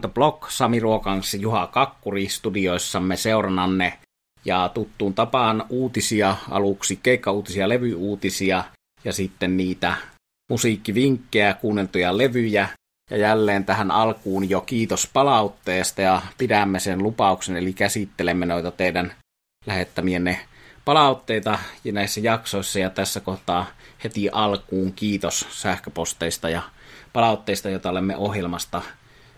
The Block, Sami Ruokans, Juha Kakkuri studioissamme seurannanne ja tuttuun tapaan uutisia aluksi, keikkauutisia, levyuutisia ja sitten niitä musiikkivinkkejä, kuunneltuja levyjä. Ja jälleen tähän alkuun jo kiitos palautteesta ja pidämme sen lupauksen, eli käsittelemme noita teidän lähettämienne palautteita näissä jaksoissa ja tässä kohtaa heti alkuun kiitos sähköposteista ja palautteista, joita olemme ohjelmasta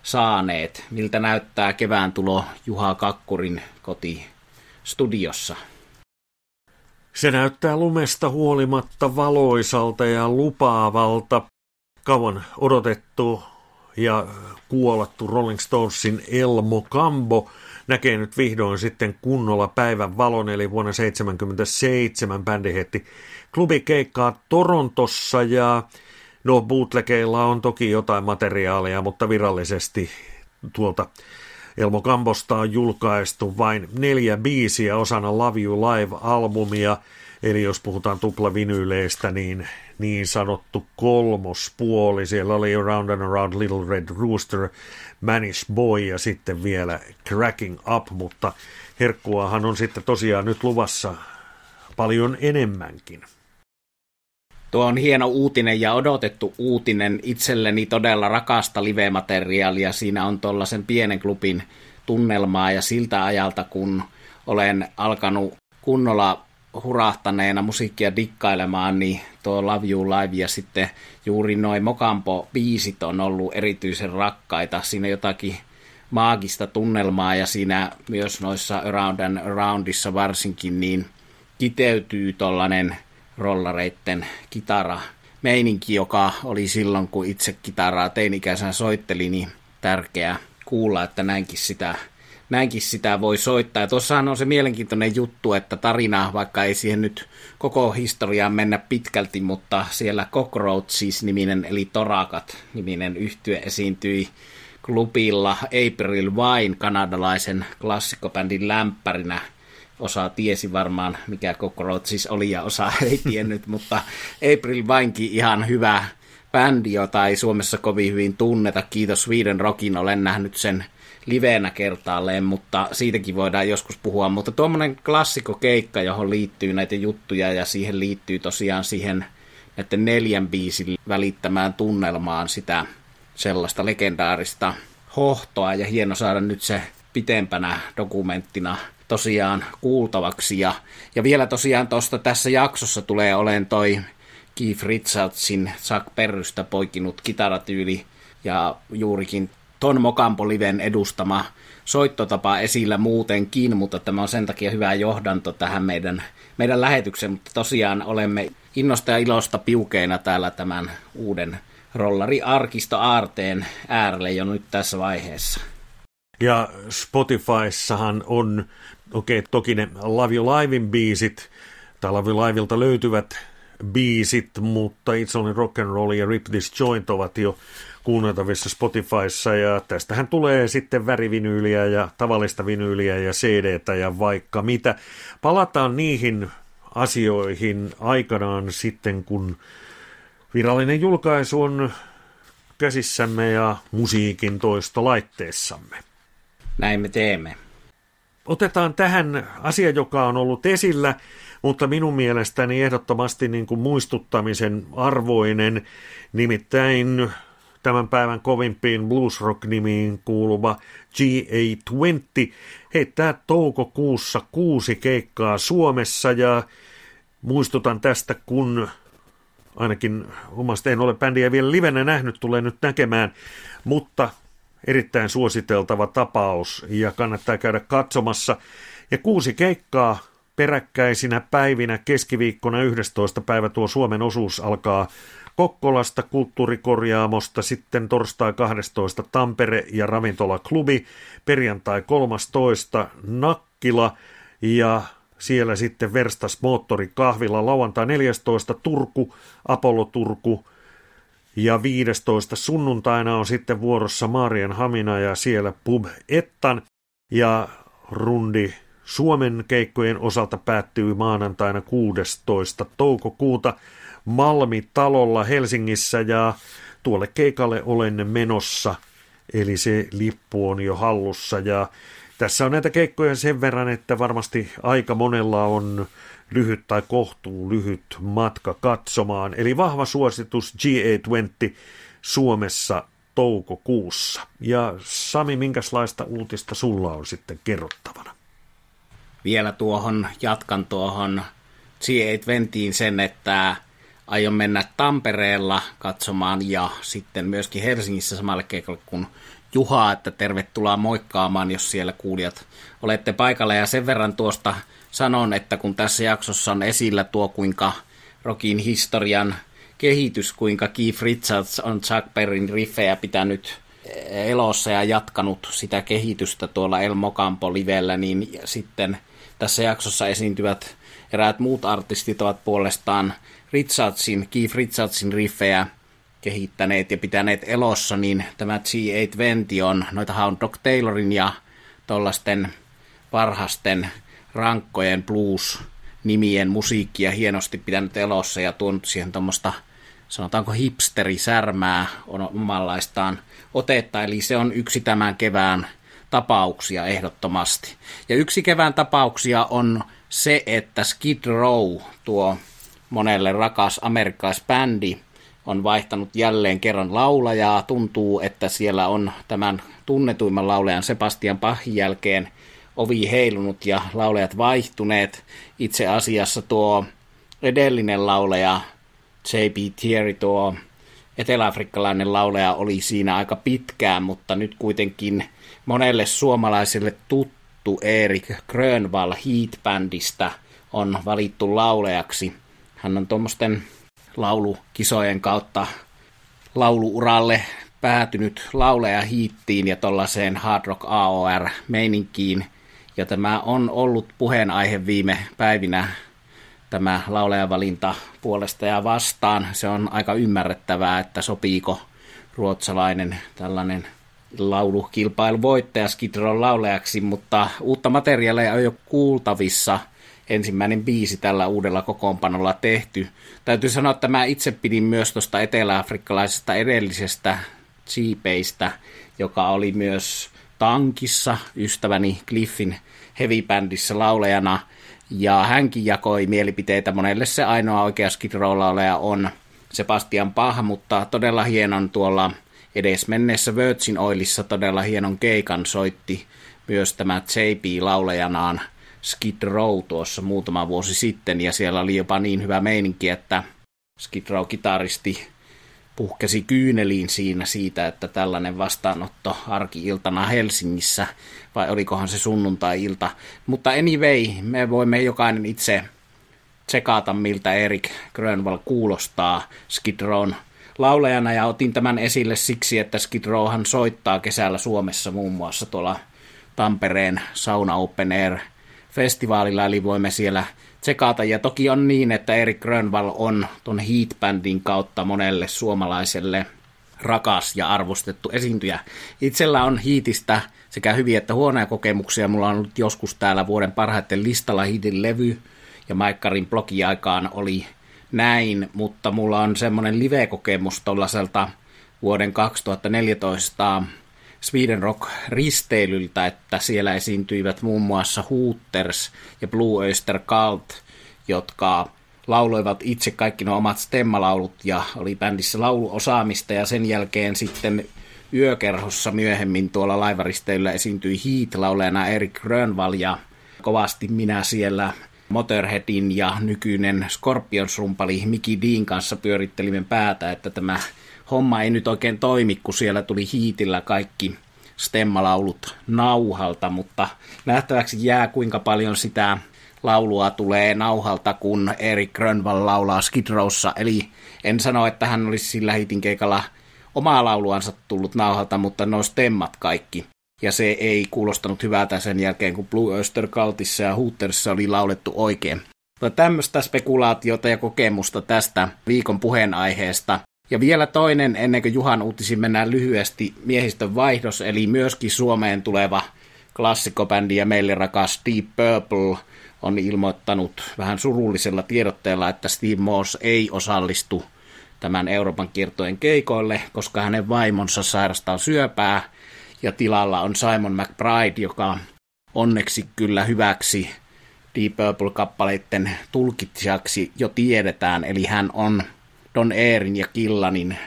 saaneet. Miltä näyttää kevään tulo Juha Kakkurin koti studiossa? Se näyttää lumesta huolimatta valoisalta ja lupaavalta. Kauan odotettu ja kuolattu Rolling Stonesin Elmo Cambo näkee nyt vihdoin sitten kunnolla päivän valon, eli vuonna 1977 bändi heitti klubikeikkaa Torontossa ja no bootlegeilla on toki jotain materiaalia, mutta virallisesti tuolta Elmo Kambosta on julkaistu vain neljä biisiä osana Love You Live-albumia, eli jos puhutaan tuplavinyyleistä, niin niin sanottu kolmospuoli. Siellä oli Around and Around Little Red Rooster, Manish Boy ja sitten vielä Cracking Up, mutta herkkuahan on sitten tosiaan nyt luvassa paljon enemmänkin. Tuo on hieno uutinen ja odotettu uutinen. Itselleni todella rakasta live-materiaalia. Siinä on tuollaisen pienen klubin tunnelmaa ja siltä ajalta, kun olen alkanut kunnolla hurahtaneena musiikkia dikkailemaan, niin tuo Love You Live ja sitten juuri noin Mokampo-biisit on ollut erityisen rakkaita. Siinä jotakin maagista tunnelmaa ja siinä myös noissa Around and Aroundissa varsinkin niin kiteytyy tollanen rollareitten kitara meininki, joka oli silloin, kun itse kitaraa teinikäisenä soitteli, niin tärkeää kuulla, että näinkin sitä, näinkin sitä voi soittaa. Ja tuossahan on se mielenkiintoinen juttu, että tarina, vaikka ei siihen nyt koko historiaan mennä pitkälti, mutta siellä Cockroaches niminen, eli Torakat niminen yhtye esiintyi klubilla April Wine kanadalaisen klassikkobändin lämpärinä osa tiesi varmaan, mikä Cockroaches oli ja osa ei tiennyt, mutta April vainkin ihan hyvä bändi, jota ei Suomessa kovin hyvin tunneta. Kiitos Sweden Rockin, olen nähnyt sen liveenä kertaalleen, mutta siitäkin voidaan joskus puhua. Mutta tuommoinen keikka, johon liittyy näitä juttuja ja siihen liittyy tosiaan siihen näiden neljän biisin välittämään tunnelmaan sitä sellaista legendaarista hohtoa ja hieno saada nyt se pitempänä dokumenttina tosiaan kuultavaksi. Ja, ja vielä tosiaan tuosta tässä jaksossa tulee olen toi Keith Richardsin Chuck Perrystä poikinut kitaratyyli ja juurikin Ton Mokampo-liven edustama soittotapa esillä muutenkin, mutta tämä on sen takia hyvä johdanto tähän meidän, meidän lähetykseen, mutta tosiaan olemme innosta ja ilosta piukeina täällä tämän uuden rollari Arkisto Aarteen äärelle jo nyt tässä vaiheessa. Ja Spotifyssahan on, okei okay, toki ne Love You Livein biisit, tai Love You Liveilta löytyvät biisit, mutta It's Only Rock and Roll ja Rip This Joint ovat jo kuunneltavissa Spotifyssa ja tästähän tulee sitten värivinyyliä ja tavallista vinyyliä ja cd ja vaikka mitä. Palataan niihin asioihin aikanaan sitten, kun virallinen julkaisu on käsissämme ja musiikin toistolaitteessamme. Näin me teemme. Otetaan tähän asia, joka on ollut esillä, mutta minun mielestäni ehdottomasti niin kuin muistuttamisen arvoinen, nimittäin tämän päivän kovimpiin bluesrock-nimiin kuuluva GA20 heittää toukokuussa kuusi keikkaa Suomessa ja muistutan tästä, kun ainakin omasta en ole bändiä vielä livenä nähnyt, tulee nyt näkemään, mutta erittäin suositeltava tapaus ja kannattaa käydä katsomassa. Ja kuusi keikkaa peräkkäisinä päivinä keskiviikkona 11. päivä tuo Suomen osuus alkaa Kokkolasta kulttuurikorjaamosta, sitten torstai 12. Tampere ja ravintolaklubi, perjantai 13. Nakkila ja siellä sitten Verstas Moottori kahvilla lauantai 14. Turku, Apollo Turku, ja 15. sunnuntaina on sitten vuorossa Marien Hamina ja siellä Pub Ettan. Ja rundi Suomen keikkojen osalta päättyy maanantaina 16. toukokuuta Malmi-talolla Helsingissä ja tuolle keikalle olen menossa eli se lippu on jo hallussa ja tässä on näitä keikkoja sen verran, että varmasti aika monella on lyhyt tai kohtuu lyhyt matka katsomaan. Eli vahva suositus GA20 Suomessa toukokuussa. Ja Sami, minkälaista uutista sulla on sitten kerrottavana? Vielä tuohon, jatkan tuohon G8-ventiin sen, että aion mennä Tampereella katsomaan ja sitten myöskin Helsingissä samalle keikalle kuin Juha, että tervetuloa moikkaamaan, jos siellä kuulijat olette paikalla. Ja sen verran tuosta sanon, että kun tässä jaksossa on esillä tuo, kuinka Rockin historian kehitys, kuinka Keith Richards on Chuck Berryn riffejä pitänyt elossa ja jatkanut sitä kehitystä tuolla El Mocampo livellä, niin sitten tässä jaksossa esiintyvät eräät muut artistit ovat puolestaan Richardsin, Keith Richardsin riffejä kehittäneet ja pitäneet elossa, niin tämä G820 on, noitahan on Doc Taylorin ja tollasten varhasten rankkojen blues-nimien musiikkia hienosti pitänyt elossa ja tuonut siihen tuommoista, sanotaanko hipsterisärmää on omanlaistaan otetta, eli se on yksi tämän kevään tapauksia ehdottomasti. Ja yksi kevään tapauksia on se, että Skid Row, tuo monelle rakas amerikkalaisbändi, on vaihtanut jälleen kerran laulajaa. Tuntuu, että siellä on tämän tunnetuimman laulajan Sebastian Pahin jälkeen ovi heilunut ja laulajat vaihtuneet. Itse asiassa tuo edellinen laulaja J.B. Thierry, tuo eteläafrikkalainen laulaja, oli siinä aika pitkään, mutta nyt kuitenkin monelle suomalaiselle tuttu Erik Grönvall Heat-bändistä on valittu laulajaksi. Hän on tuommoisten laulukisojen kautta lauluuralle päätynyt lauleja hiittiin ja tuollaiseen Hard Rock AOR-meininkiin. Ja tämä on ollut puheenaihe viime päivinä, tämä laulajavalinta puolesta ja vastaan. Se on aika ymmärrettävää, että sopiiko ruotsalainen tällainen laulukilpailu voittaja Skid Row laulajaksi, mutta uutta materiaalia on jo kuultavissa – ensimmäinen biisi tällä uudella kokoonpanolla tehty. Täytyy sanoa, että mä itse pidin myös tuosta eteläafrikkalaisesta edellisestä siipeistä, joka oli myös tankissa ystäväni Cliffin heavy-bändissä laulajana, ja hänkin jakoi mielipiteitä. Monelle se ainoa oikea Skid on Sebastian Pah, mutta todella hienon tuolla edesmenneessä Virgin Oilissa todella hienon keikan soitti myös tämä JP laulejanaan – Skid Row tuossa muutama vuosi sitten, ja siellä oli jopa niin hyvä meininki, että Skid Row-kitaristi puhkesi kyyneliin siinä siitä, että tällainen vastaanotto arki-iltana Helsingissä, vai olikohan se sunnuntai-ilta. Mutta anyway, me voimme jokainen itse tsekata, miltä Erik Grönvall kuulostaa Skid Rown laulajana, ja otin tämän esille siksi, että Skid Rowhan soittaa kesällä Suomessa muun muassa tuolla Tampereen Sauna Open Air – festivaalilla, eli voimme siellä tsekata. Ja toki on niin, että Erik Grönvall on tuon Heat-bändin kautta monelle suomalaiselle rakas ja arvostettu esiintyjä. Itsellä on hiitistä sekä hyviä että huonoja kokemuksia. Mulla on ollut joskus täällä vuoden parhaiten listalla hiitin levy, ja Maikkarin blogiaikaan oli näin, mutta mulla on semmoinen live-kokemus tuollaiselta vuoden 2014 Sweden Rock risteilyltä, että siellä esiintyivät muun muassa Hooters ja Blue Oyster Cult, jotka lauloivat itse kaikki nuo omat stemmalaulut ja oli bändissä lauluosaamista ja sen jälkeen sitten yökerhossa myöhemmin tuolla laivaristeilyllä esiintyi Heat-laulajana Erik Grönvall ja kovasti minä siellä Motorheadin ja nykyinen Scorpions-rumpali Mickey Dean kanssa pyörittelimme päätä, että tämä homma ei nyt oikein toimi, kun siellä tuli hiitillä kaikki stemmalaulut nauhalta, mutta nähtäväksi jää kuinka paljon sitä laulua tulee nauhalta, kun Erik Grönvall laulaa Skid Rowssa. Eli en sano, että hän olisi sillä hiitin keikalla omaa lauluansa tullut nauhalta, mutta nuo stemmat kaikki. Ja se ei kuulostanut hyvältä sen jälkeen, kun Blue Oyster Cultissa ja Hooterissa oli laulettu oikein. Mutta tämmöistä spekulaatiota ja kokemusta tästä viikon puheenaiheesta. Ja vielä toinen, ennen kuin Juhan uutisiin mennään lyhyesti, miehistön vaihdos, eli myöskin Suomeen tuleva klassikobändi ja meille rakas Deep Purple on ilmoittanut vähän surullisella tiedotteella, että Steve Moss ei osallistu tämän Euroopan kiertojen keikoille, koska hänen vaimonsa sairastaa syöpää ja tilalla on Simon McBride, joka onneksi kyllä hyväksi Deep Purple-kappaleiden tulkitsijaksi jo tiedetään, eli hän on Don Eerin ja Killanin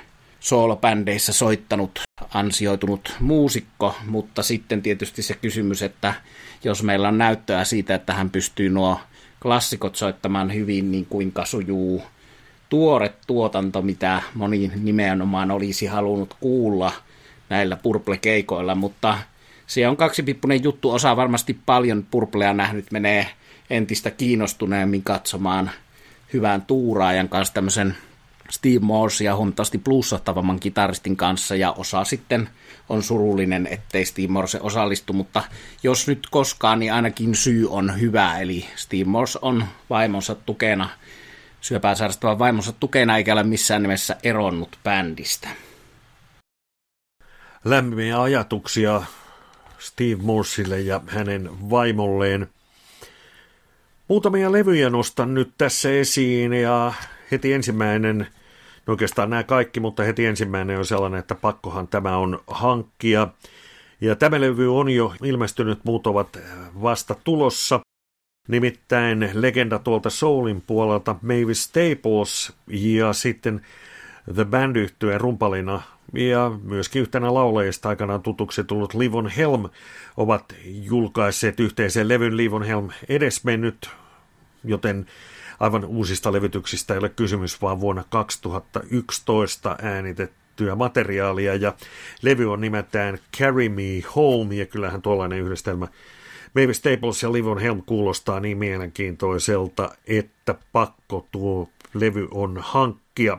soolobändeissä soittanut, ansioitunut muusikko, mutta sitten tietysti se kysymys, että jos meillä on näyttöä siitä, että hän pystyy nuo klassikot soittamaan hyvin, niin kuinka sujuu tuore tuotanto, mitä moni nimenomaan olisi halunnut kuulla näillä Purple-keikoilla, mutta se on kaksipippunen juttu, osa varmasti paljon Purplea nähnyt menee entistä kiinnostuneemmin katsomaan hyvän tuuraajan kanssa tämmöisen Steve Morse ja huomattavasti plussahtavamman kitaristin kanssa, ja osa sitten on surullinen, ettei Steve Morse osallistu, mutta jos nyt koskaan, niin ainakin syy on hyvä, eli Steve Morse on vaimonsa tukena, syöpää sairastavan vaimonsa tukena, eikä ole missään nimessä eronnut bändistä. Lämpimiä ajatuksia Steve Morsille ja hänen vaimolleen. Muutamia levyjä nostan nyt tässä esiin ja heti ensimmäinen, no oikeastaan nämä kaikki, mutta heti ensimmäinen on sellainen, että pakkohan tämä on hankkia. Ja tämä levy on jo ilmestynyt, muut ovat vasta tulossa. Nimittäin legenda tuolta Soulin puolelta Mavis Staples ja sitten The Band yhtyeen rumpalina ja myöskin yhtenä laulajista aikanaan tutuksi tullut Livon Helm ovat julkaisseet yhteisen levyn Livon Helm edesmennyt, joten aivan uusista levytyksistä ei ole kysymys, vaan vuonna 2011 äänitettyä materiaalia, ja levy on nimeltään Carry Me Home, ja kyllähän tuollainen yhdistelmä Mavis Staples ja Livon Helm kuulostaa niin mielenkiintoiselta, että pakko tuo levy on hankkia.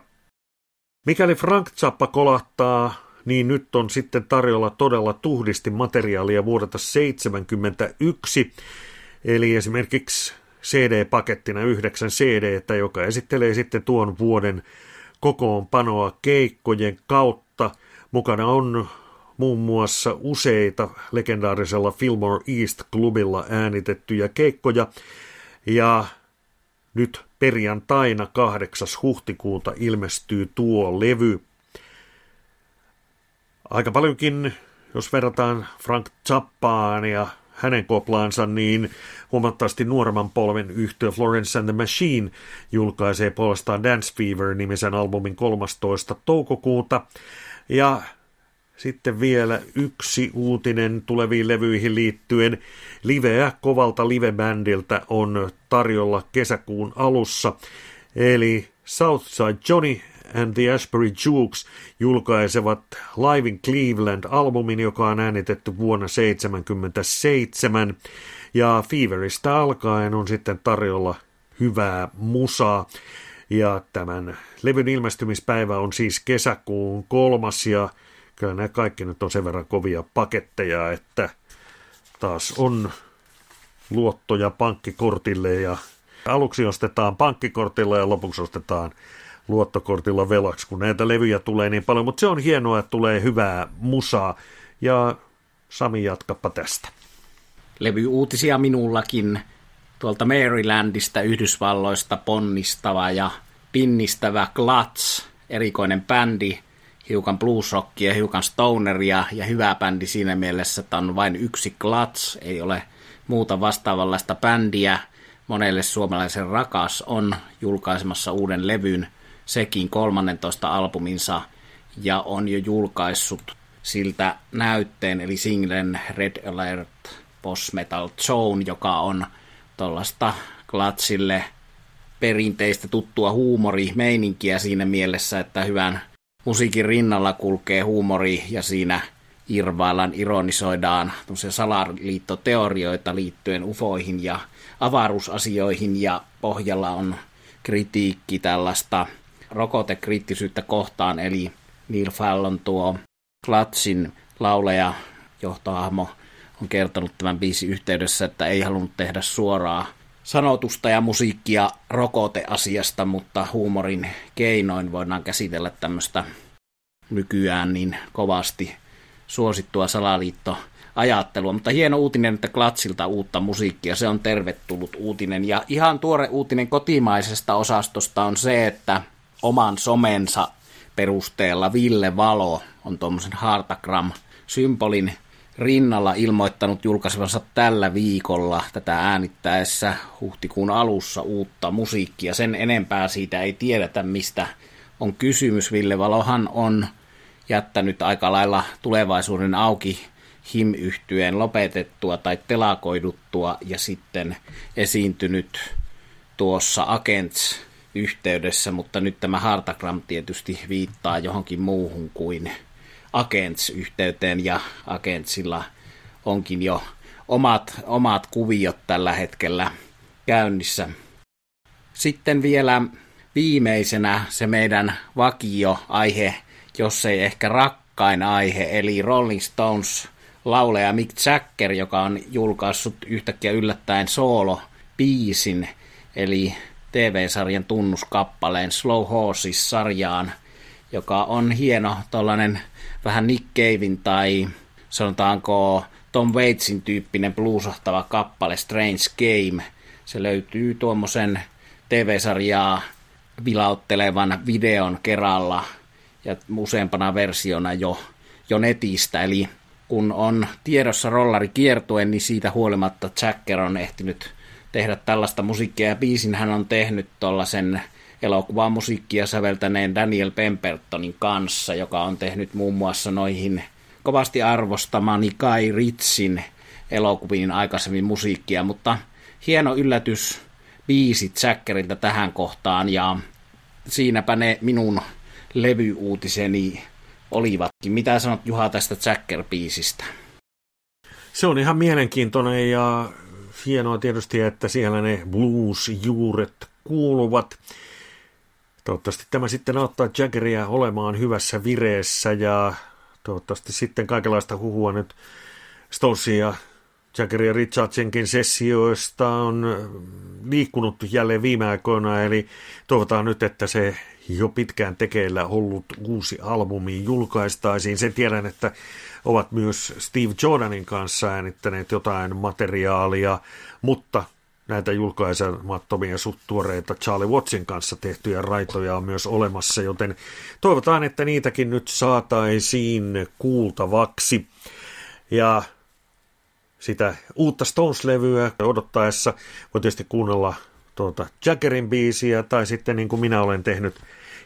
Mikäli Frank Zappa kolahtaa, niin nyt on sitten tarjolla todella tuhdisti materiaalia vuodelta 1971, eli esimerkiksi CD-pakettina yhdeksän CD, joka esittelee sitten tuon vuoden kokoonpanoa keikkojen kautta. Mukana on muun muassa useita legendaarisella Fillmore East-klubilla äänitettyjä keikkoja, ja nyt perjantaina 8. huhtikuuta ilmestyy tuo levy. Aika paljonkin, jos verrataan Frank Zappaan ja hänen koplaansa, niin huomattavasti nuoremman polven yhtiö Florence and the Machine julkaisee puolestaan Dance Fever-nimisen albumin 13. toukokuuta. Ja sitten vielä yksi uutinen tuleviin levyihin liittyen. Liveä kovalta livebändiltä on tarjolla kesäkuun alussa. Eli Southside Johnny and the Ashbury Jukes julkaisevat Live in Cleveland-albumin, joka on äänitetty vuonna 1977. Ja Feveristä alkaen on sitten tarjolla hyvää musaa. Ja tämän levyn ilmestymispäivä on siis kesäkuun kolmas ja kyllä nämä kaikki nyt on sen verran kovia paketteja, että taas on luottoja pankkikortille ja aluksi ostetaan pankkikortilla ja lopuksi ostetaan luottokortilla velaksi, kun näitä levyjä tulee niin paljon, mutta se on hienoa, että tulee hyvää musaa. Ja Sami, jatkappa tästä. Levy-uutisia minullakin tuolta Marylandista Yhdysvalloista ponnistava ja pinnistävä Glats, erikoinen bändi, hiukan bluesrockia, hiukan stoneria ja hyvä bändi siinä mielessä, että on vain yksi Glats, ei ole muuta vastaavanlaista bändiä. Monelle suomalaisen rakas on julkaisemassa uuden levyn sekin 13 albuminsa ja on jo julkaissut siltä näytteen, eli singlen Red Alert Boss Metal Zone, joka on tuollaista klatsille perinteistä tuttua huumorimeininkiä siinä mielessä, että hyvän musiikin rinnalla kulkee huumori ja siinä irvaillaan, ironisoidaan salaliittoteorioita liittyen ufoihin ja avaruusasioihin ja pohjalla on kritiikki tällaista rokotekriittisyyttä kohtaan, eli Neil Fallon tuo Klatsin lauleja johtohahmo on kertonut tämän biisin yhteydessä, että ei halunnut tehdä suoraa sanotusta ja musiikkia rokoteasiasta, mutta huumorin keinoin voidaan käsitellä tämmöistä nykyään niin kovasti suosittua salaliitto ajattelua, mutta hieno uutinen, että Klatsilta uutta musiikkia, se on tervetullut uutinen. Ja ihan tuore uutinen kotimaisesta osastosta on se, että oman somensa perusteella Ville Valo on tuommoisen Hartagram-symbolin rinnalla ilmoittanut julkaisevansa tällä viikolla tätä äänittäessä huhtikuun alussa uutta musiikkia. Sen enempää siitä ei tiedetä, mistä on kysymys. Ville Valohan on jättänyt aika lailla tulevaisuuden auki him lopetettua tai telakoiduttua ja sitten esiintynyt tuossa Agents yhteydessä, mutta nyt tämä Hartagram tietysti viittaa johonkin muuhun kuin Agents-yhteyteen ja Agentsilla onkin jo omat, omat kuviot tällä hetkellä käynnissä. Sitten vielä viimeisenä se meidän vakio-aihe, jos ei ehkä rakkain aihe, eli Rolling Stones lauleja Mick Jagger, joka on julkaissut yhtäkkiä yllättäen soolo biisin, eli TV-sarjan tunnuskappaleen Slow Horses-sarjaan, joka on hieno tällainen vähän Nick Cavein tai sanotaanko Tom Waitsin tyyppinen bluesahtava kappale Strange Game. Se löytyy tuommoisen TV-sarjaa vilauttelevan videon kerralla ja useampana versiona jo, jo netistä. Eli kun on tiedossa rollari kiertuen, niin siitä huolimatta Jacker on ehtinyt tehdä tällaista musiikkia. Ja biisin hän on tehnyt tuollaisen elokuvaa musiikkia säveltäneen Daniel Pembertonin kanssa, joka on tehnyt muun muassa noihin kovasti arvostamani Kai Ritsin elokuviin aikaisemmin musiikkia, mutta hieno yllätys biisit Jackerilta tähän kohtaan ja siinäpä ne minun levyuutiseni olivatkin. Mitä sanot Juha tästä Jacker-biisistä? Se on ihan mielenkiintoinen ja hienoa tietysti, että siellä ne blues-juuret kuuluvat. Toivottavasti tämä sitten auttaa Jaggeria olemaan hyvässä vireessä ja toivottavasti sitten kaikenlaista huhua nyt Stonesin ja Jagger ja Richardsenkin sessioista on liikkunut jälleen viime aikoina, eli toivotaan nyt, että se jo pitkään tekeillä ollut uusi albumi julkaistaisiin. Sen tiedän, että ovat myös Steve Jordanin kanssa äänittäneet jotain materiaalia, mutta näitä julkaisemattomia suht tuoreita Charlie Wattsin kanssa tehtyjä raitoja on myös olemassa, joten toivotaan, että niitäkin nyt saataisiin kuultavaksi. Ja sitä uutta Stones-levyä odottaessa voi tietysti kuunnella tuota Jaggerin biisiä, tai sitten niin kuin minä olen tehnyt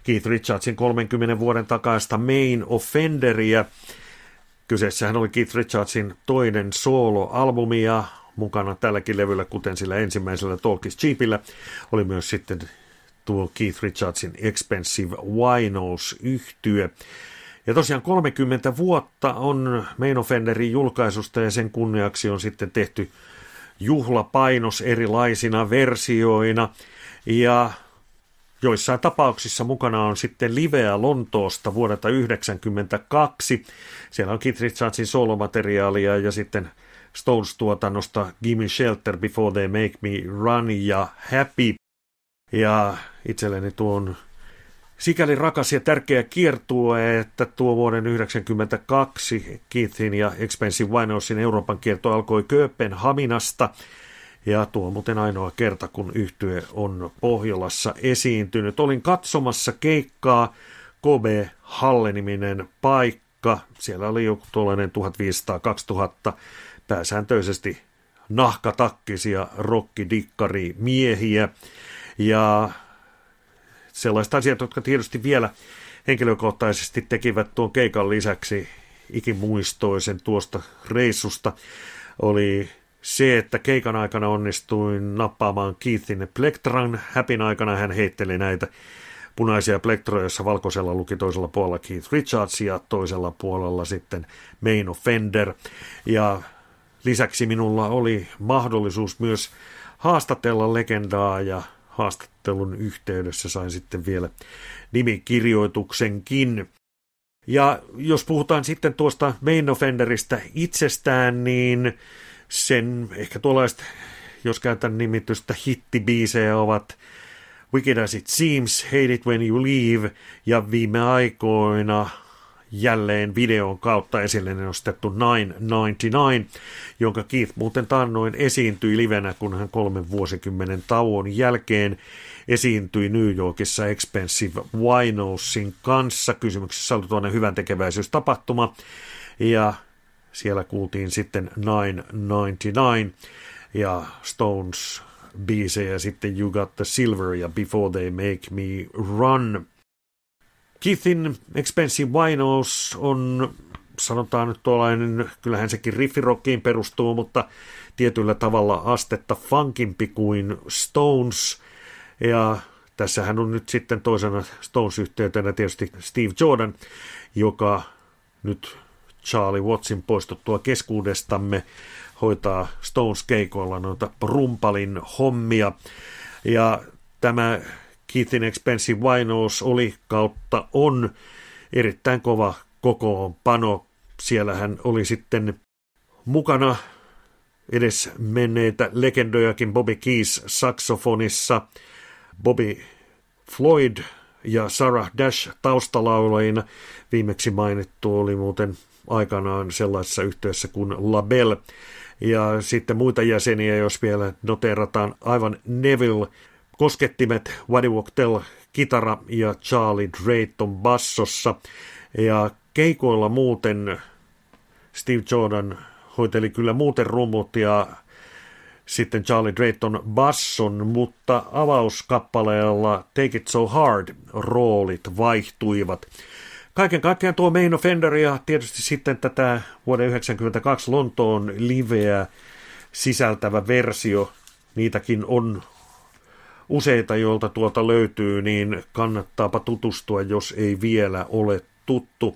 Keith Richardsin 30 vuoden takaista Main Offenderia. Kyseessähän oli Keith Richardsin toinen solo-albumi ja mukana tälläkin levyllä, kuten sillä ensimmäisellä Talkis Cheapillä, oli myös sitten tuo Keith Richardsin Expensive Winos yhtye. Ja tosiaan 30 vuotta on Main Offenderin julkaisusta ja sen kunniaksi on sitten tehty juhlapainos erilaisina versioina. Ja joissain tapauksissa mukana on sitten liveä Lontoosta vuodelta 1992. Siellä on Keith Richardsin solomateriaalia ja sitten Stones-tuotannosta Gimme Shelter Before They Make Me Run ja Happy. Ja itselleni tuon sikäli rakas ja tärkeä kiertue, että tuo vuoden 1992 Keithin ja Expensive Winosin Euroopan kierto alkoi Kööpenhaminasta. Ja tuo muuten ainoa kerta, kun yhtye on Pohjolassa esiintynyt. Olin katsomassa keikkaa Kobe Halle-niminen paikka. Siellä oli joku tuollainen 1500-2000 pääsääntöisesti nahkatakkisia rokkidikkari miehiä. Ja sellaiset asiat, jotka tietysti vielä henkilökohtaisesti tekivät tuon keikan lisäksi ikimuistoisen tuosta reissusta, oli se, että keikan aikana onnistuin nappaamaan Keithin Plektran. Häpin aikana hän heitteli näitä punaisia plektroja, joissa valkoisella luki toisella puolella Keith Richards ja toisella puolella sitten Main Offender. Ja lisäksi minulla oli mahdollisuus myös haastatella legendaa ja haastattelun yhteydessä sain sitten vielä nimikirjoituksenkin. Ja jos puhutaan sitten tuosta Main Offenderista itsestään, niin sen ehkä tuollaiset, jos käytän nimitystä hittibiisejä ovat Wicked as it seems, Hate it when you leave ja viime aikoina jälleen videon kautta esille nostettu 999, jonka Keith muuten taannoin esiintyi livenä, kun hän kolmen vuosikymmenen tauon jälkeen esiintyi New Yorkissa Expensive Winosin kanssa. Kysymyksessä oli tuonne hyvän tekeväisyystapahtuma ja siellä kuultiin sitten 999 ja Stones biisejä sitten You Got the Silver ja Before They Make Me Run. Keithin Expensive Winos on sanotaan nyt tuollainen, kyllähän sekin riffirockiin perustuu, mutta tietyllä tavalla astetta funkimpi kuin Stones. Ja tässähän on nyt sitten toisena Stones-yhteytenä tietysti Steve Jordan, joka nyt Charlie Wattsin poistuttua keskuudestamme hoitaa Stones keikoilla noita rumpalin hommia. Ja tämä Keithin Expensive Winos oli kautta on erittäin kova kokoonpano. Siellähän oli sitten mukana edes menneitä legendojakin Bobby Keys saksofonissa, Bobby Floyd ja Sarah Dash taustalaulajina. Viimeksi mainittu oli muuten aikanaan sellaisessa yhteydessä kuin Label. Ja sitten muita jäseniä, jos vielä noterataan aivan Neville, koskettimet, Waddy Tell, kitara ja Charlie Drayton bassossa. Ja keikoilla muuten Steve Jordan hoiteli kyllä muuten rummut ja sitten Charlie Drayton basson, mutta avauskappaleella Take It So Hard roolit vaihtuivat. Kaiken kaikkiaan tuo Main Offender ja tietysti sitten tätä vuoden 1992 Lontoon liveä sisältävä versio, niitäkin on useita, joilta tuolta löytyy, niin kannattaapa tutustua, jos ei vielä ole tuttu.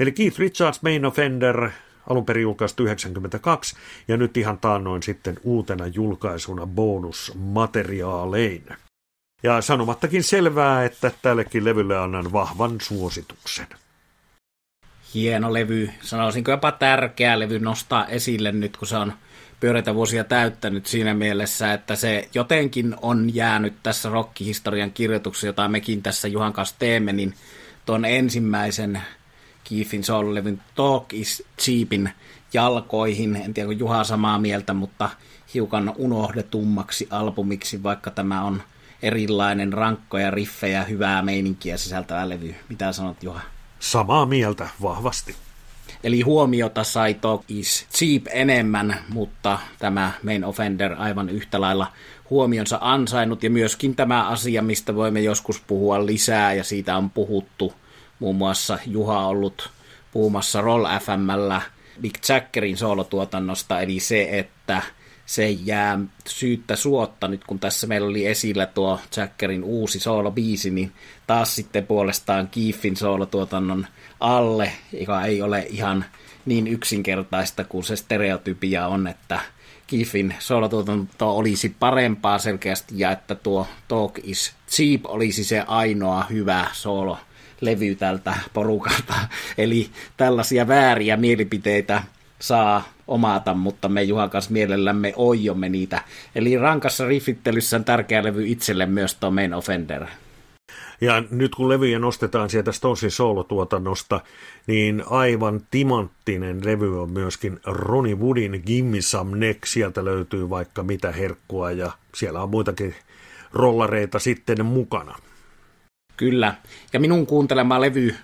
Eli Keith Richards Main Offender, alun perin julkaistu 92, ja nyt ihan taannoin sitten uutena julkaisuna bonusmateriaalein. Ja sanomattakin selvää, että tällekin levylle annan vahvan suosituksen. Hieno levy, sanoisinko jopa tärkeä levy nostaa esille nyt, kun se on pyöreitä vuosia täyttänyt siinä mielessä, että se jotenkin on jäänyt tässä rockihistorian kirjoituksessa, jota mekin tässä Juhan kanssa teemme, niin tuon ensimmäisen Keithin soul-levyn Talk is Cheapin jalkoihin. En tiedä, kun Juha samaa mieltä, mutta hiukan unohdetummaksi albumiksi, vaikka tämä on erilainen, rankkoja, riffejä, hyvää meininkiä sisältävä levy. Mitä sanot, Juha? Samaa mieltä vahvasti. Eli huomiota sai Talk is Cheap enemmän, mutta tämä Main Offender aivan yhtä lailla huomionsa ansainnut. Ja myöskin tämä asia, mistä voimme joskus puhua lisää, ja siitä on puhuttu muun muassa Juha ollut puhumassa Roll FMllä Big Jackerin soolotuotannosta, eli se, että se jää syyttä suotta nyt, kun tässä meillä oli esillä tuo Jackerin uusi soolobiisi, niin taas sitten puolestaan Kiiffin soolotuotannon alle, joka ei ole ihan niin yksinkertaista kuin se stereotypia on, että Kiffin soolotuotanto olisi parempaa selkeästi ja että tuo Talk is Cheap olisi se ainoa hyvä soolo levy tältä porukalta. Eli tällaisia vääriä mielipiteitä saa omata, mutta me Juhan kanssa mielellämme oijomme niitä. Eli rankassa riffittelyssä on tärkeä levy itselle myös tuo Main Offender. Ja nyt kun levyjä nostetaan sieltä Stonesin soolotuotannosta, niin aivan timanttinen levy on myöskin Ronnie Woodin Gimme Some Neck. Sieltä löytyy vaikka mitä herkkua ja siellä on muitakin rollareita sitten mukana. Kyllä, ja minun kuuntelema levy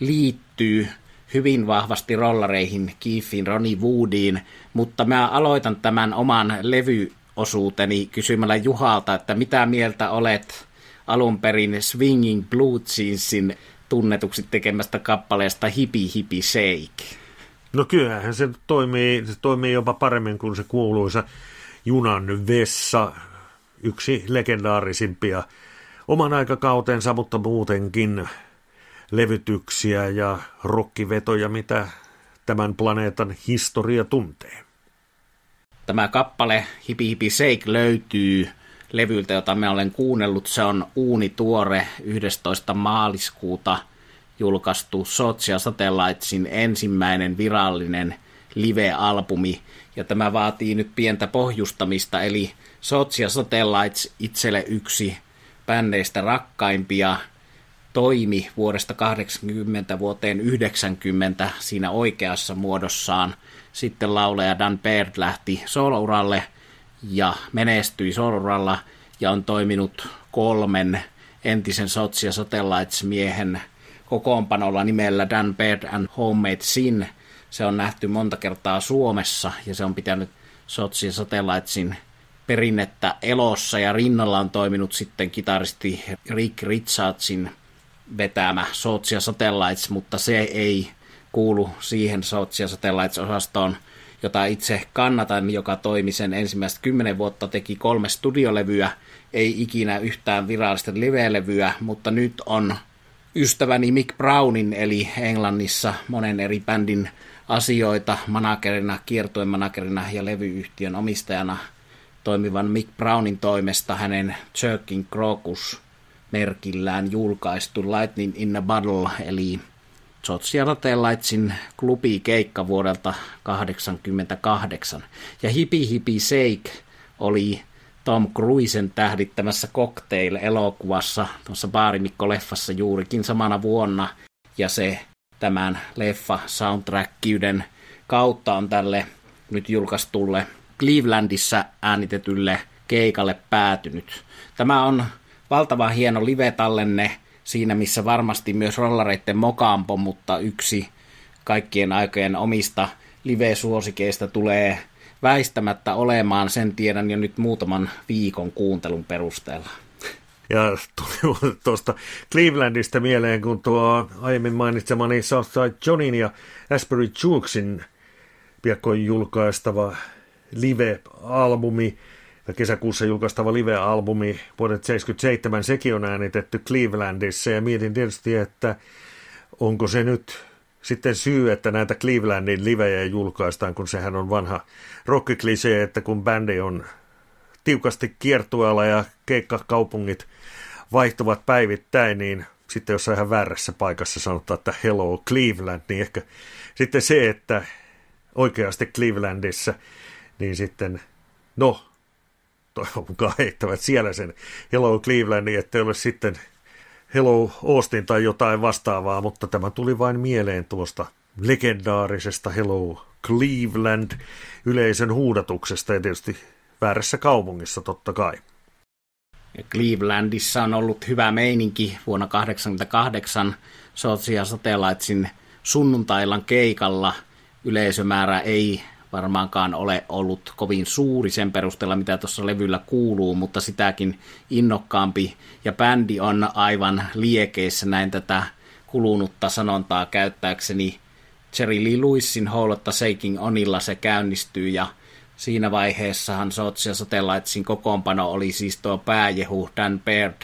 liittyy hyvin vahvasti rollareihin, Keithin, Ronnie Woodiin, mutta mä aloitan tämän oman levyosuuteni kysymällä Juhalta, että mitä mieltä olet alun perin Swinging Blue Jeansin tunnetuksi tekemästä kappaleesta Hippie Hippie Shake? No kyllähän se toimii, se toimii jopa paremmin kuin se kuuluisa junan vessa, yksi legendaarisimpia oman aikakautensa, mutta muutenkin levytyksiä ja rokkivetoja, mitä tämän planeetan historia tuntee. Tämä kappale Hippie Hippie Shake löytyy levyltä, jota mä olen kuunnellut. Se on uuni tuore 11. maaliskuuta julkaistu Socia Satellitesin ensimmäinen virallinen live-albumi. Ja tämä vaatii nyt pientä pohjustamista, eli Socia Satellites itselle yksi bändeistä rakkaimpia. Toimi vuodesta 80 vuoteen 90 siinä oikeassa muodossaan. Sitten lauleja Dan Baird lähti soolouralle ja menestyi soolouralla ja on toiminut kolmen entisen Sotsia Satellites-miehen kokoonpanolla nimellä Dan Baird and Homemade Sin. Se on nähty monta kertaa Suomessa ja se on pitänyt Sotsia Satellitesin perinnettä elossa ja rinnalla on toiminut sitten kitaristi Rick Richardsin vetämä Sotsia Satellites, mutta se ei kuulu siihen Sotsia Satellites-osastoon, jota itse kannatan, joka toimi sen ensimmäistä kymmenen vuotta, teki kolme studiolevyä, ei ikinä yhtään virallista live-levyä, mutta nyt on ystäväni Mick Brownin, eli Englannissa monen eri bändin asioita managerina, kiertojen managerina ja levyyhtiön omistajana toimivan Mick Brownin toimesta hänen Jerking Crocus merkillään julkaistu Lightning in a Bottle, eli Social Satellitesin keikka vuodelta 1988. Ja Hipi Hipi Shake oli Tom Cruisen tähdittämässä Cocktail-elokuvassa, tuossa Baarimikko-leffassa juurikin samana vuonna, ja se tämän leffa soundtrackiuden kautta on tälle nyt julkaistulle Clevelandissa äänitetylle keikalle päätynyt. Tämä on valtavan hieno live-tallenne siinä, missä varmasti myös rollareiden mokampo, mutta yksi kaikkien aikojen omista live-suosikeista tulee väistämättä olemaan, sen tiedän jo nyt muutaman viikon kuuntelun perusteella. Ja tuli tuosta Clevelandista mieleen, kun tuo aiemmin mainitsemani Southside Johnin ja Asbury Jukesin piakkoin julkaistava live-albumi, kesäkuussa julkaistava live-albumi vuodet 77, sekin on äänitetty Clevelandissa, ja mietin tietysti, että onko se nyt sitten syy, että näitä Clevelandin livejä julkaistaan, kun sehän on vanha rockiklisee, että kun bändi on tiukasti kiertueella ja keikkakaupungit vaihtuvat päivittäin, niin sitten jos ihan väärässä paikassa sanotaan, että hello Cleveland, niin ehkä sitten se, että oikeasti Clevelandissa, niin sitten, no, toivon mukaan heittävät siellä sen hello Clevelandin, että ole sitten hello Austin tai jotain vastaavaa, mutta tämä tuli vain mieleen tuosta legendaarisesta hello Cleveland yleisön huudatuksesta ja tietysti väärässä kaupungissa totta kai. Clevelandissa on ollut hyvä meininki vuonna 1988 Sotia Satellitesin sunnuntailan keikalla. Yleisömäärä ei varmaankaan ole ollut kovin suuri sen perusteella, mitä tuossa levyllä kuuluu, mutta sitäkin innokkaampi. Ja bändi on aivan liekeissä näin tätä kulunutta sanontaa käyttääkseni. Jerry Lee Lewisin Holotta Shaking Onilla se käynnistyy ja siinä vaiheessahan Sotsia Satellitesin kokoonpano oli siis tuo pääjehu Dan Baird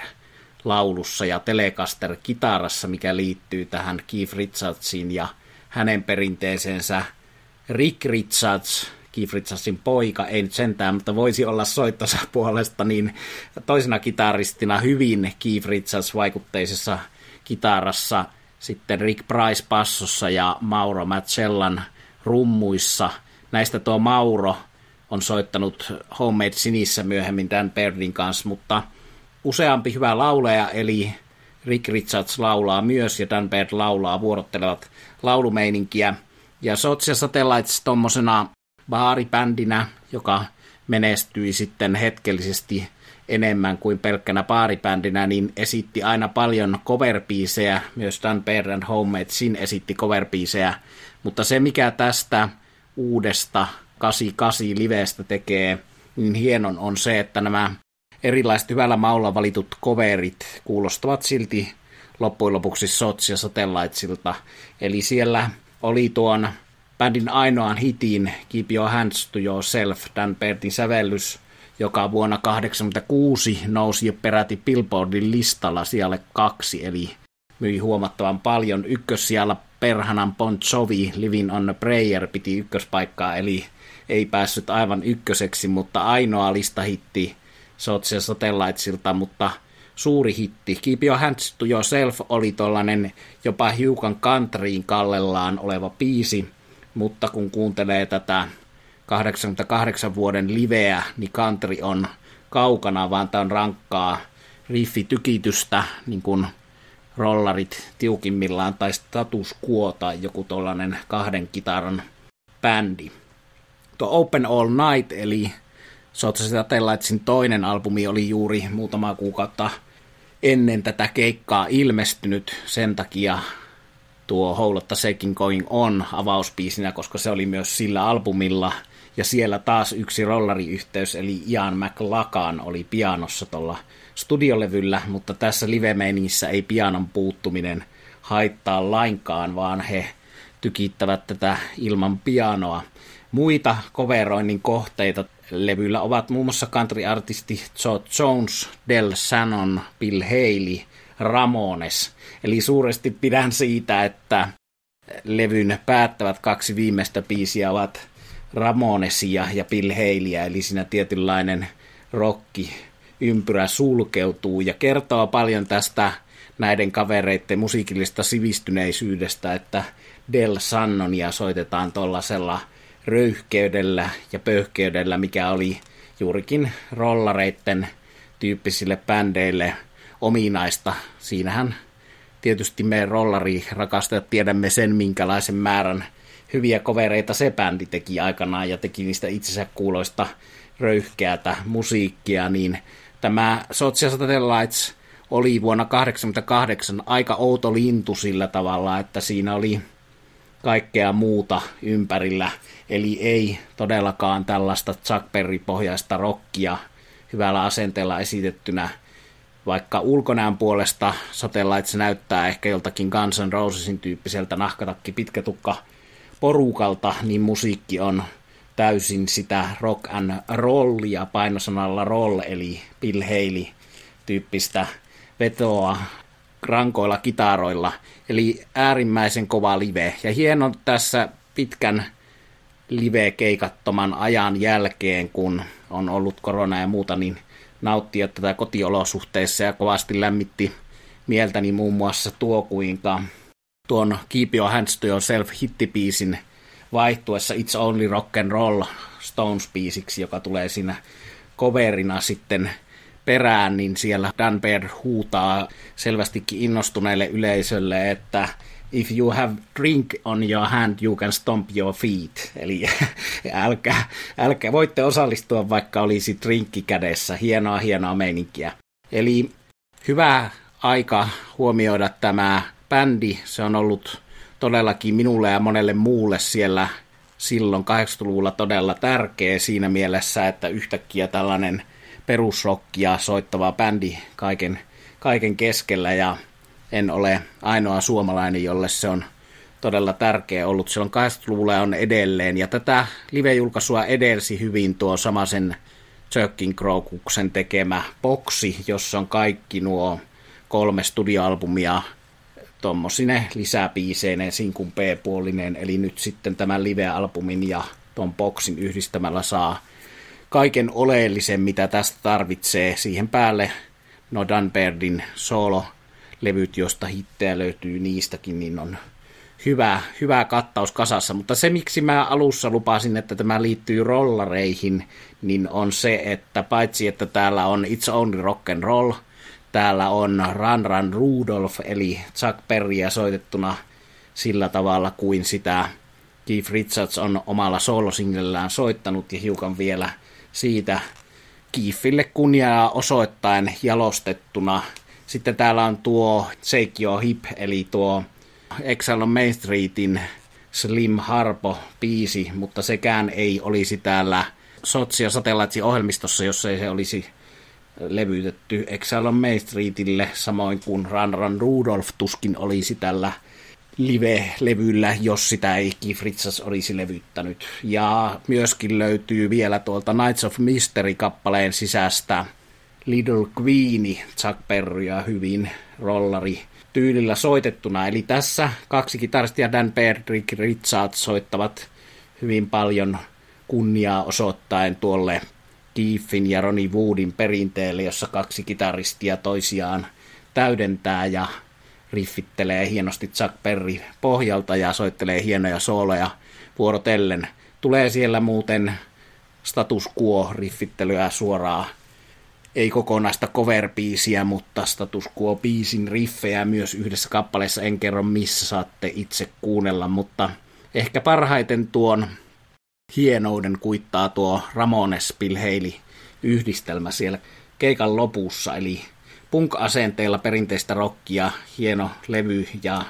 laulussa ja Telecaster kitarassa, mikä liittyy tähän Keith Richardsiin ja hänen perinteeseensä Rick Richards, Keith Richardsin poika, ei nyt sentään, mutta voisi olla soittosa puolesta, niin toisena kitaristina hyvin Keith Richards vaikutteisessa kitarassa, sitten Rick Price passossa ja Mauro Matsellan rummuissa. Näistä tuo Mauro on soittanut Homemade Sinissä myöhemmin Dan Bairdin kanssa, mutta useampi hyvä lauleja, eli Rick Richards laulaa myös ja Dan Baird laulaa, vuorottelevat laulumeininkiä. Ja Sotsia Satellites tuommoisena baaribändinä, joka menestyi sitten hetkellisesti enemmän kuin pelkkänä baaribändinä, niin esitti aina paljon coverbiisejä, myös Dan and Homemade Sin esitti coverbiisejä, mutta se mikä tästä uudesta 88 livestä tekee niin hienon on se, että nämä erilaiset hyvällä maulla valitut coverit kuulostavat silti loppujen lopuksi Sots ja Satellitesilta. Eli siellä oli tuon bändin ainoan hitin Keep Your Hands to Yourself, Dan Pertin sävellys, joka vuonna 1986 nousi peräti Billboardin listalla siellä kaksi, eli myi huomattavan paljon. Ykkössijalla perhanan Bon Jovi, Living on a Prayer, piti ykköspaikkaa, eli ei päässyt aivan ykköseksi, mutta ainoa listahitti Sotsia Satellitesilta, mutta suuri hitti. Keep Your Hands to Yourself oli tollanen jopa hiukan countryin kallellaan oleva piisi, mutta kun kuuntelee tätä 88 vuoden liveä, niin country on kaukana, vaan tämä on rankkaa riffitykitystä, niin kuin rollarit tiukimmillaan tai status quo tai joku tollanen kahden kitaran bändi. Tuo Open All Night eli Sotsasi Satellitesin toinen albumi oli juuri muutama kuukautta ennen tätä keikkaa ilmestynyt. Sen takia tuo Houlotta Sekin Going On avauspiisinä, koska se oli myös sillä albumilla. Ja siellä taas yksi rollariyhteys, eli Ian McLakan oli pianossa tuolla studiolevyllä, mutta tässä live ei pianon puuttuminen haittaa lainkaan, vaan he tykittävät tätä ilman pianoa. Muita coveroinnin kohteita levyllä ovat muun muassa country-artisti Joe Jones, Del Shannon, Bill Haley, Ramones. Eli suuresti pidän siitä, että levyn päättävät kaksi viimeistä biisiä ovat Ramonesia ja Bill Haleyä, eli siinä tietynlainen rokki ympyrä sulkeutuu ja kertoo paljon tästä näiden kavereiden musiikillista sivistyneisyydestä, että Del Sannonia soitetaan tuollaisella röyhkeydellä ja pöyhkeydellä, mikä oli juurikin rollareitten tyyppisille bändeille ominaista. Siinähän tietysti me rollari rakastajat tiedämme sen, minkälaisen määrän hyviä kovereita se bändi teki aikanaan ja teki niistä itsensä kuuloista röyhkeätä musiikkia, niin tämä Social Satellites oli vuonna 1988 aika outo lintu sillä tavalla, että siinä oli kaikkea muuta ympärillä. Eli ei todellakaan tällaista Chuck Berry-pohjaista rockia hyvällä asenteella esitettynä, vaikka ulkonäön puolesta Satellites näyttää ehkä joltakin Guns N' Rosesin tyyppiseltä nahkatakki pitkätukka porukalta, niin musiikki on täysin sitä rock and rollia painosanalla roll, eli Bill Haley tyyppistä vetoa rankoilla kitaroilla, eli äärimmäisen kova live. Ja hieno tässä pitkän live-keikattoman ajan jälkeen, kun on ollut korona ja muuta, niin nauttia tätä kotiolosuhteissa ja kovasti lämmitti mieltäni muun muassa tuo, kuinka tuon Keep Your Hands to Yourself hittipiisin vaihtuessa It's Only Rock and Roll Stones-biisiksi, joka tulee siinä coverina sitten perään, niin siellä Dan Baird huutaa selvästikin innostuneelle yleisölle, että if you have drink on your hand, you can stomp your feet. Eli älkää, älkää, voitte osallistua, vaikka olisi drinkki kädessä. Hienoa, hienoa meininkiä. Eli hyvä aika huomioida tämä bändi. Se on ollut todellakin minulle ja monelle muulle siellä silloin 80-luvulla todella tärkeä siinä mielessä, että yhtäkkiä tällainen – perusrockia soittava bändi kaiken, kaiken keskellä ja en ole ainoa suomalainen, jolle se on todella tärkeä ollut silloin 80-luvulla on edelleen. Ja tätä live-julkaisua edelsi hyvin tuo samaisen Turkin Krokuksen tekemä boksi, jossa on kaikki nuo kolme studioalbumia tuommoisine lisäpiiseineen, sinkun P-puolinen, eli nyt sitten tämän live-albumin ja tuon boksin yhdistämällä saa kaiken oleellisen, mitä tästä tarvitsee. Siihen päälle no Dan Bairdin solo-levyt, josta hittejä löytyy niistäkin, niin on hyvä, hyvä kattaus kasassa. Mutta se, miksi mä alussa lupasin, että tämä liittyy rollareihin, niin on se, että paitsi että täällä on It's Only Rock and Roll, täällä on Run Run Rudolph, eli Chuck Berryä soitettuna sillä tavalla kuin sitä Keith Richards on omalla soolosinglellään soittanut ja hiukan vielä – siitä Kiifille kunniaa osoittain jalostettuna. Sitten täällä on tuo Your Hip, eli tuo Exile on Main Streetin Slim Harpo biisi, mutta sekään ei olisi täällä Sotsi- ja Satellaitsi-ohjelmistossa, jos ei se olisi levytetty Exile on Main Streetille, samoin kuin Run Rudolph tuskin olisi tällä live-levyllä, jos sitä ei Richards olisi levyttänyt. Ja myöskin löytyy vielä tuolta Nights of Mystery-kappaleen sisästä Little Queeni, Chuck Berryä hyvin rollari tyylillä soitettuna. Eli tässä kaksi kitaristia Dan Patrick Richards soittavat hyvin paljon kunniaa osoittaen tuolle Keithin ja Ronnie Woodin perinteelle, jossa kaksi kitaristia toisiaan täydentää ja riffittelee hienosti Chuck Berry pohjalta ja soittelee hienoja sooloja vuorotellen. Tulee siellä muuten status quo riffittelyä suoraan ei kokonaista cover-biisiä, mutta status quo-biisin riffejä myös yhdessä kappaleessa. En kerro missä saatte itse kuunnella, mutta ehkä parhaiten tuon hienouden kuittaa tuo Ramones Pilheili yhdistelmä siellä keikan lopussa, eli punk-asenteella perinteistä rockia, hieno levy ja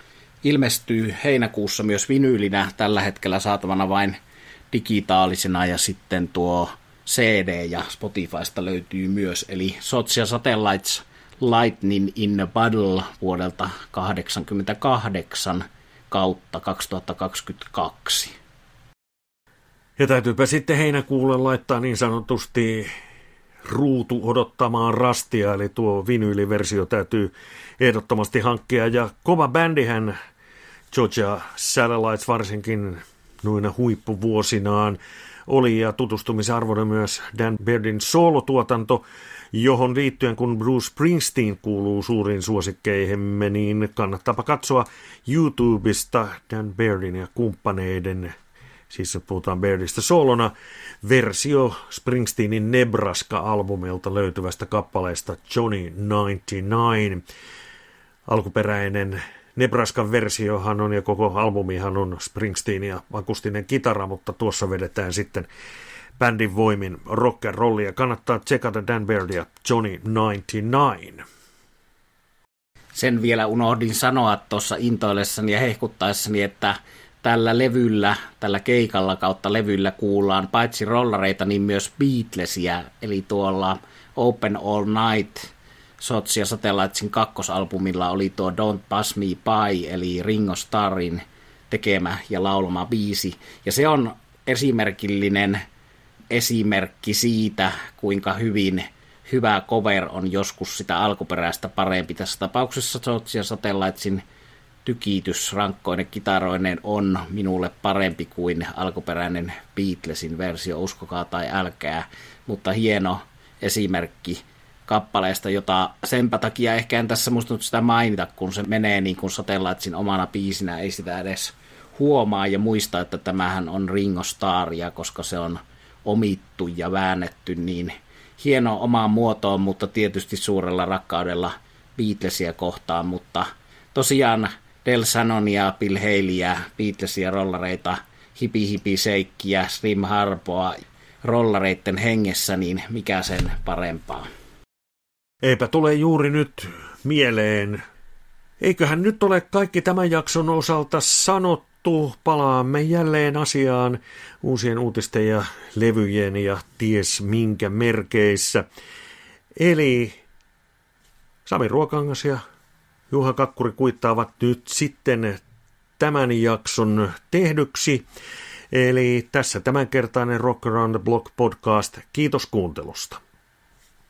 ilmestyy heinäkuussa myös vinyylinä tällä hetkellä saatavana vain digitaalisena ja sitten tuo CD ja Spotifysta löytyy myös, eli Sotsia Satellites Lightning in a Bottle vuodelta 1988 kautta 2022. Ja täytyypä sitten heinäkuulle laittaa niin sanotusti ruutu odottamaan rastia, eli tuo vinyyliversio täytyy ehdottomasti hankkia. Ja kova bändihän Georgia Satellites varsinkin noina huippuvuosinaan oli ja tutustumisarvoinen myös Dan Bairdin soolotuotanto, johon liittyen kun Bruce Springsteen kuuluu suurin suosikkeihimme, niin kannattaapa katsoa YouTubesta Dan Bairdin ja kumppaneiden siis puhutaan Bairdista solona, versio Springsteenin Nebraska-albumilta löytyvästä kappaleesta Johnny 99. Alkuperäinen Nebraskan versiohan on ja koko albumihan on Springsteen ja akustinen kitara, mutta tuossa vedetään sitten bändin voimin rock and rollia. Kannattaa tsekata Dan Bairdia Johnny 99. Sen vielä unohdin sanoa tuossa intoillessani ja hehkuttaessani, että tällä levyllä, tällä keikalla kautta levyllä kuullaan paitsi rollareita, niin myös Beatlesia, eli tuolla Open All Night Sotsia Satellitesin kakkosalbumilla oli tuo Don't Pass Me By, eli Ringo Starrin tekemä ja laulama biisi. Ja se on esimerkillinen esimerkki siitä, kuinka hyvin hyvä cover on joskus sitä alkuperäistä parempi. Tässä tapauksessa Sotsia Satellitesin tykitys rankkoinen kitaroinen on minulle parempi kuin alkuperäinen Beatlesin versio, uskokaa tai älkää, mutta hieno esimerkki kappaleesta, jota senpä takia ehkä en tässä muistanut sitä mainita, kun se menee niin kuin Satellitesin omana biisinä, ei sitä edes huomaa. Ja muista, että tämähän on Ringo Staria, koska se on omittu ja väännetty niin hieno omaan muotoon, mutta tietysti suurella rakkaudella Beatlesia kohtaan, mutta tosiaan Del Sanonia, Bill Haleyä, Beatlesia, rollareita, hipi hipi seikkiä, Slim Harpoa, rollareitten hengessä, niin mikä sen parempaa. Eipä tule juuri nyt mieleen. Eiköhän nyt ole kaikki tämän jakson osalta sanottu. Palaamme jälleen asiaan uusien uutisten ja levyjen ja ties minkä merkeissä. Eli Sami Ruokangas ja Juha Kakkuri kuittaavat nyt sitten tämän jakson tehdyksi. Eli tässä tämänkertainen Rock Around the Block podcast. Kiitos kuuntelusta.